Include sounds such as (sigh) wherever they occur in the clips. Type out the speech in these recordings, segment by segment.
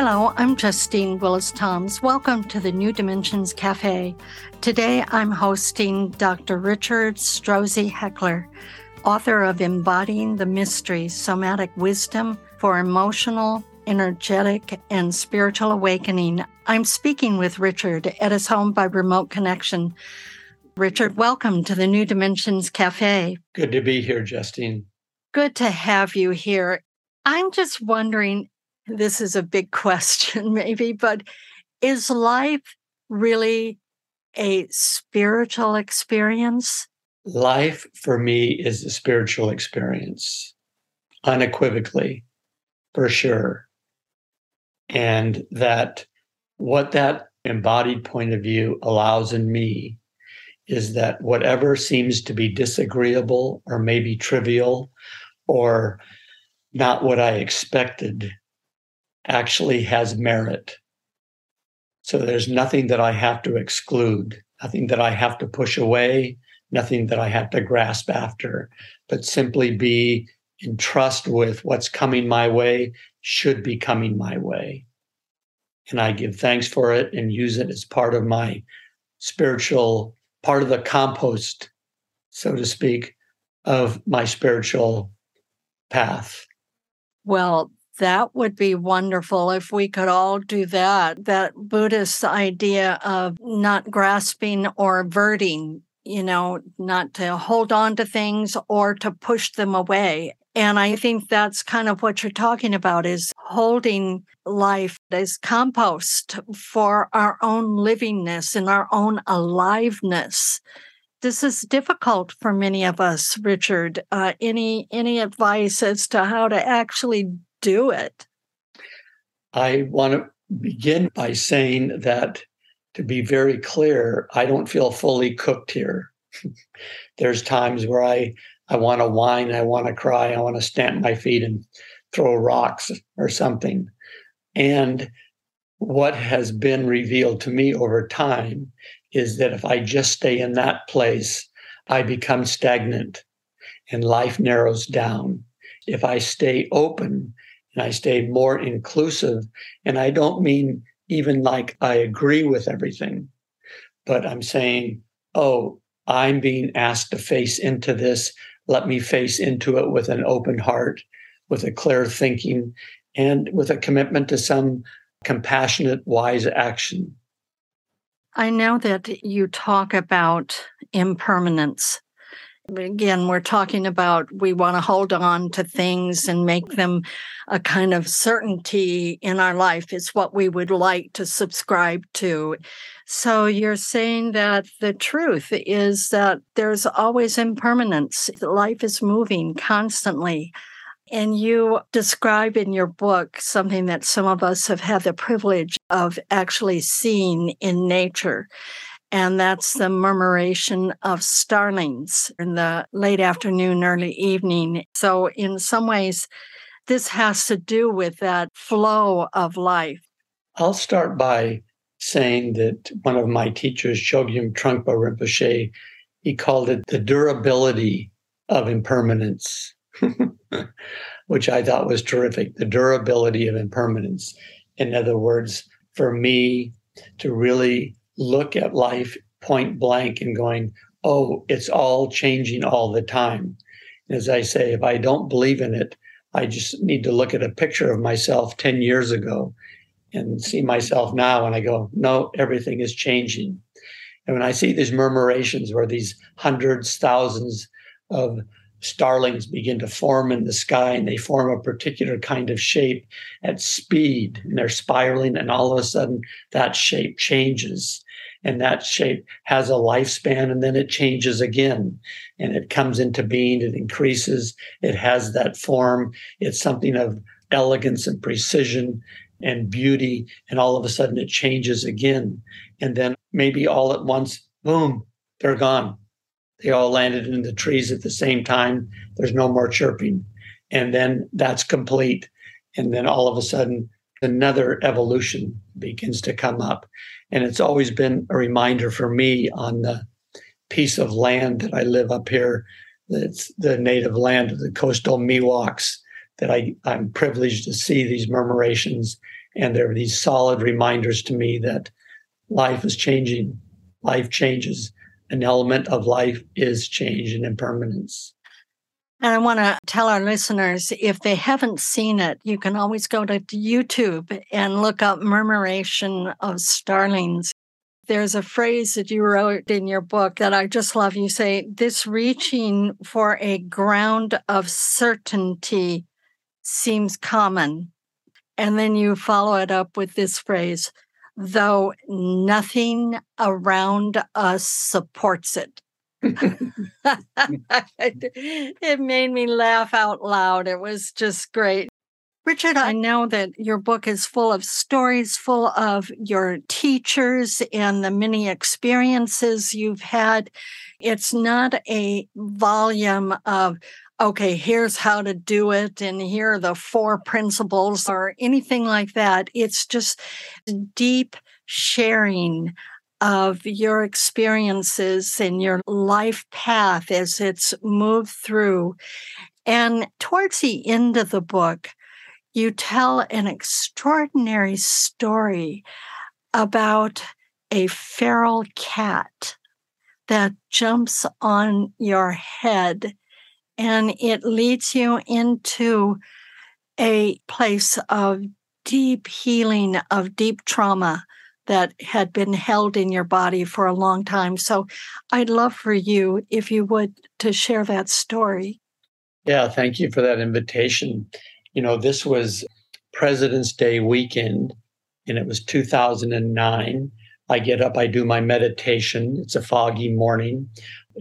Hello, I'm Justine Willis Toms. Welcome to the New Dimensions Cafe. Today I'm hosting Dr. Richard Strozzi Heckler, author of Embodying the Mystery Somatic Wisdom for Emotional, Energetic, and Spiritual Awakening. I'm speaking with Richard at his home by remote connection. Richard, welcome to the New Dimensions Cafe. Good to be here, Justine. Good to have you here. I'm just wondering this is a big (laughs) question, maybe, but is life really a spiritual experience? Life for me is a spiritual experience, unequivocally, for sure. And that what that embodied point of view allows in me is that whatever seems to be disagreeable or maybe trivial or not what I expected actually has merit. So there's nothing that I have to exclude, nothing that I have to push away, nothing that I have to grasp after, but simply be in trust with what's coming my way, should be coming my way. And I give thanks for it and use it as part of my spiritual, part of the compost, so to speak, of my spiritual path. Well, that would be wonderful if we could all do that. That Buddhist idea of not grasping or averting, you know, not to hold on to things or to push them away. And I think that's kind of what you're talking about is holding life as compost for our own livingness and our own aliveness. This is difficult for many of us, Richard. Uh, any any advice as to how to actually do it? I want to begin by saying that to be very clear, I don't feel fully cooked here. (laughs) There's times where I I want to whine, I want to cry, I want to stamp my feet and throw rocks or something. And what has been revealed to me over time is that if I just stay in that place, I become stagnant and life narrows down. If I stay open and I stay more inclusive. And I don't mean even like I agree with everything, but I'm saying, oh, I'm being asked to face into this. Let me face into it with an open heart, with a clear thinking, and with a commitment to some compassionate, wise action. I know that you talk about impermanence again, we're talking about we want to hold on to things and make them a kind of certainty in our life. It's what we would like to subscribe to. So you're saying that the truth is that there's always impermanence. Life is moving constantly. And you describe in your book something that some of us have had the privilege of actually seeing in nature and that's the murmuration of starlings in the late afternoon, early evening. So, in some ways, this has to do with that flow of life. I'll start by saying that one of my teachers, Chogyam Trungpa Rinpoche, he called it the durability of impermanence, (laughs) which I thought was terrific. The durability of impermanence. In other words, for me to really look at life point blank and going, oh, it's all changing all the time. As I say, if I don't believe in it, I just need to look at a picture of myself 10 years ago and see myself now. And I go, no, everything is changing. And when I see these murmurations where these hundreds, thousands of starlings begin to form in the sky and they form a particular kind of shape at speed and they're spiraling, and all of a sudden that shape changes and that shape has a lifespan and then it changes again and it comes into being it increases it has that form it's something of elegance and precision and beauty and all of a sudden it changes again and then maybe all at once, boom, they're gone. They all landed in the trees at the same time. There's no more chirping. And then that's complete. And then all of a sudden, another evolution begins to come up. And it's always been a reminder for me on the piece of land that I live up here. That's the native land of the coastal Miwoks that I, I'm privileged to see these murmurations. And there are these solid reminders to me that life is changing, life changes. An element of life is change and impermanence. And I want to tell our listeners if they haven't seen it, you can always go to YouTube and look up Murmuration of Starlings. There's a phrase that you wrote in your book that I just love. You say, This reaching for a ground of certainty seems common. And then you follow it up with this phrase, though nothing around us supports it. (laughs) (laughs) it made me laugh out loud. It was just great. Richard, I know that your book is full of stories, full of your teachers and the many experiences you've had. It's not a volume of, okay, here's how to do it, and here are the four principles, or anything like that. It's just deep sharing of your experiences and your life path as it's moved through. And towards the end of the book, you tell an extraordinary story about a feral cat that jumps on your head and it leads you into a place of deep healing, of deep trauma that had been held in your body for a long time. So I'd love for you, if you would, to share that story. Yeah, thank you for that invitation. You know, this was President's Day weekend, and it was 2009. I get up, I do my meditation. It's a foggy morning.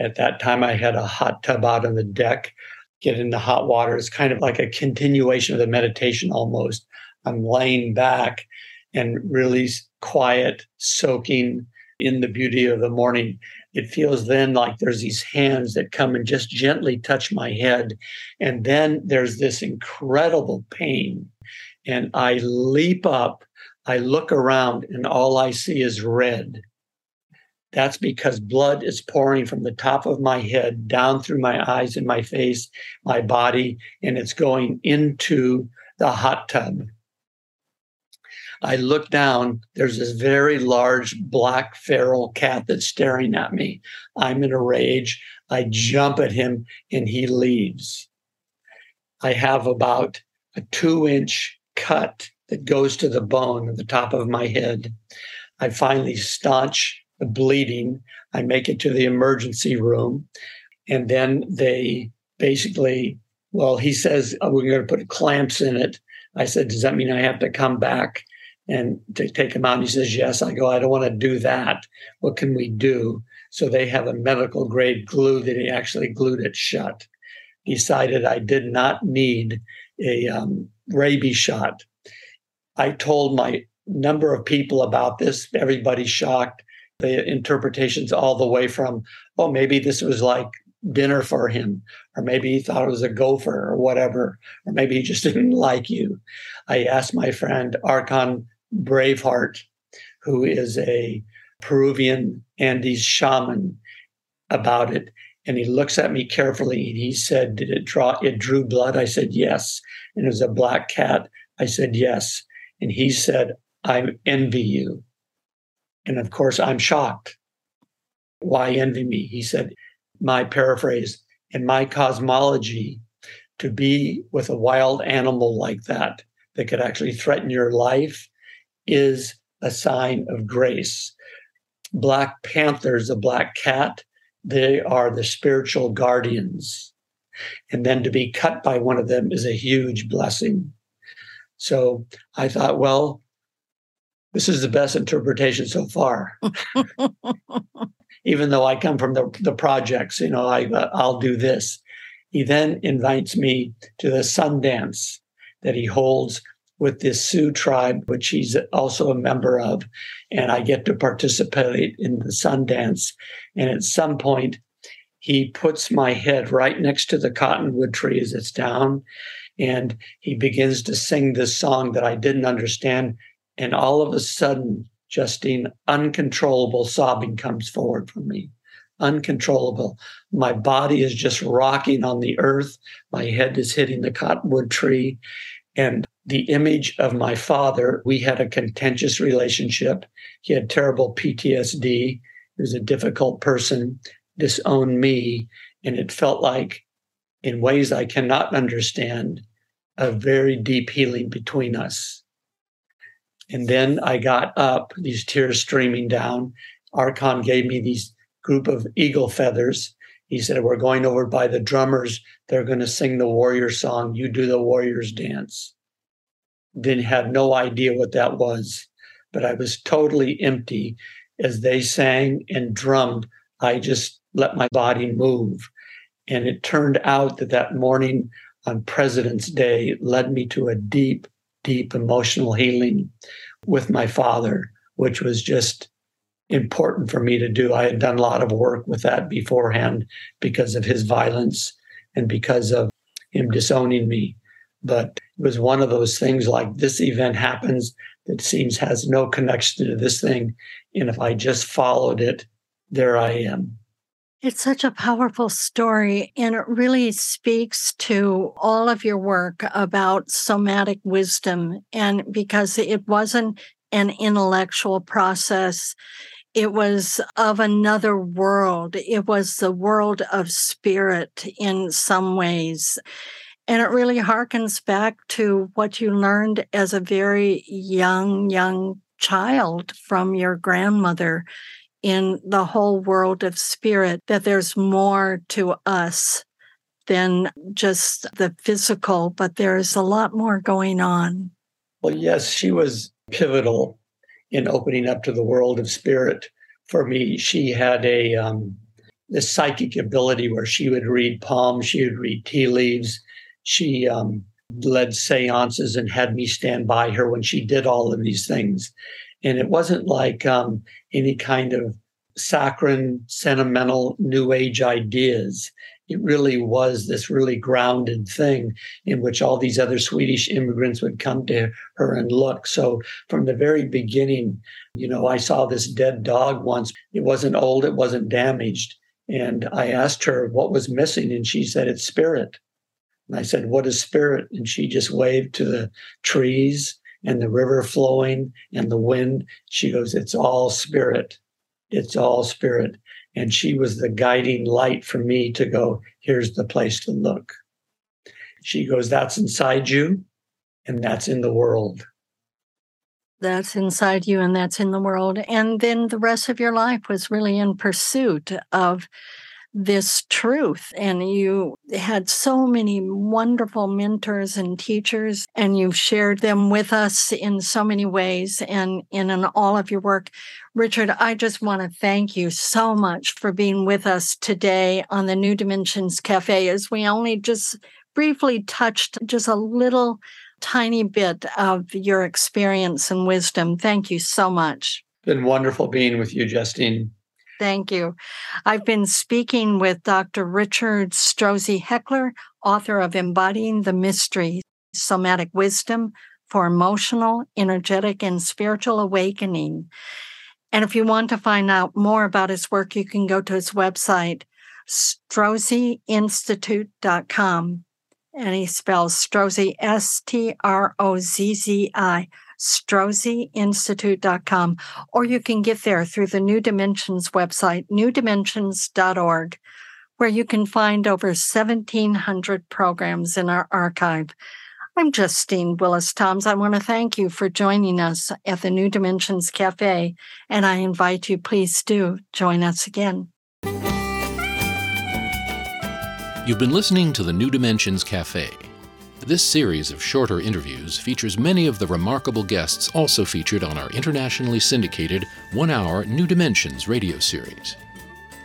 At that time, I had a hot tub out on the deck. Get in the hot water. It's kind of like a continuation of the meditation almost. I'm laying back and really quiet, soaking in the beauty of the morning. It feels then like there's these hands that come and just gently touch my head. And then there's this incredible pain. And I leap up, I look around, and all I see is red. That's because blood is pouring from the top of my head down through my eyes and my face, my body, and it's going into the hot tub. I look down, there's this very large black feral cat that's staring at me. I'm in a rage. I jump at him and he leaves. I have about a two inch cut that goes to the bone at the top of my head. I finally staunch the bleeding. I make it to the emergency room. And then they basically, well, he says, oh, we're going to put clamps in it. I said, Does that mean I have to come back? And to take him out. And he says, Yes. I go, I don't want to do that. What can we do? So they have a medical grade glue that he actually glued it shut. Decided I did not need a um, rabies shot. I told my number of people about this. Everybody's shocked. The interpretations all the way from, oh, maybe this was like dinner for him, or maybe he thought it was a gopher or whatever, or maybe he just (laughs) didn't like you. I asked my friend Arkan Braveheart, who is a Peruvian Andes shaman, about it. And he looks at me carefully and he said, Did it draw it drew blood? I said, Yes. And it was a black cat. I said, Yes. And he said, I envy you. And of course, I'm shocked. Why envy me? He said, my paraphrase, in my cosmology, to be with a wild animal like that, that could actually threaten your life is a sign of grace. Black Panther's a black cat. They are the spiritual guardians. And then to be cut by one of them is a huge blessing. So I thought, well, this is the best interpretation so far. (laughs) Even though I come from the, the projects, you know, I, uh, I'll do this. He then invites me to the Sundance that he holds with this Sioux tribe, which he's also a member of. and I get to participate in the sun dance. And at some point, he puts my head right next to the cottonwood tree as it's down, and he begins to sing this song that I didn't understand. And all of a sudden, Justine, uncontrollable sobbing comes forward from me. Uncontrollable. My body is just rocking on the earth. My head is hitting the cottonwood tree. And the image of my father, we had a contentious relationship. He had terrible PTSD. He was a difficult person, disowned me. And it felt like, in ways I cannot understand, a very deep healing between us. And then I got up, these tears streaming down. Arkan gave me these group of eagle feathers. He said, We're going over by the drummers. They're going to sing the warrior song. You do the warrior's dance. Didn't have no idea what that was, but I was totally empty as they sang and drummed. I just let my body move. And it turned out that that morning on President's Day led me to a deep, deep emotional healing with my father, which was just important for me to do. I had done a lot of work with that beforehand because of his violence and because of him disowning me. But it was one of those things like this event happens that seems has no connection to this thing. And if I just followed it, there I am. It's such a powerful story, and it really speaks to all of your work about somatic wisdom. And because it wasn't an intellectual process, it was of another world. It was the world of spirit in some ways. And it really harkens back to what you learned as a very young, young child from your grandmother in the whole world of spirit, that there's more to us than just the physical, but there's a lot more going on. Well, yes, she was pivotal in opening up to the world of spirit. For me, she had a um, this psychic ability where she would read palms, she would read tea leaves. She um, led seances and had me stand by her when she did all of these things. And it wasn't like um, any kind of saccharine, sentimental, new age ideas. It really was this really grounded thing in which all these other Swedish immigrants would come to her and look. So from the very beginning, you know, I saw this dead dog once. It wasn't old, it wasn't damaged. And I asked her what was missing, and she said, It's spirit. And I said, What is spirit? And she just waved to the trees and the river flowing and the wind. She goes, It's all spirit. It's all spirit. And she was the guiding light for me to go, Here's the place to look. She goes, That's inside you, and that's in the world. That's inside you, and that's in the world. And then the rest of your life was really in pursuit of this truth. And you had so many wonderful mentors and teachers, and you've shared them with us in so many ways and, in all of your work. Richard, I just want to thank you so much for being with us today on the New Dimensions Cafe, as we only just briefly touched just a little tiny bit of your experience and wisdom. Thank you so much. Been wonderful being with you, Justine. Thank you. I've been speaking with Dr. Richard Strozzi Heckler, author of Embodying the Mystery Somatic Wisdom for Emotional, Energetic, and Spiritual Awakening. And if you want to find out more about his work, you can go to his website, strozziinstitute.com. And he spells Strozzi, S T R O Z Z I strozziinstitute.com, or you can get there through the New Dimensions website, newdimensions.org, where you can find over 1,700 programs in our archive. I'm Justine Willis Toms. I want to thank you for joining us at the New Dimensions Cafe, and I invite you, please do join us again. You've been listening to the New Dimensions Cafe. This series of shorter interviews features many of the remarkable guests also featured on our internationally syndicated one hour New Dimensions radio series.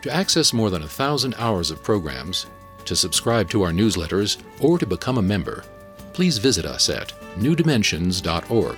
To access more than a thousand hours of programs, to subscribe to our newsletters, or to become a member, please visit us at newdimensions.org.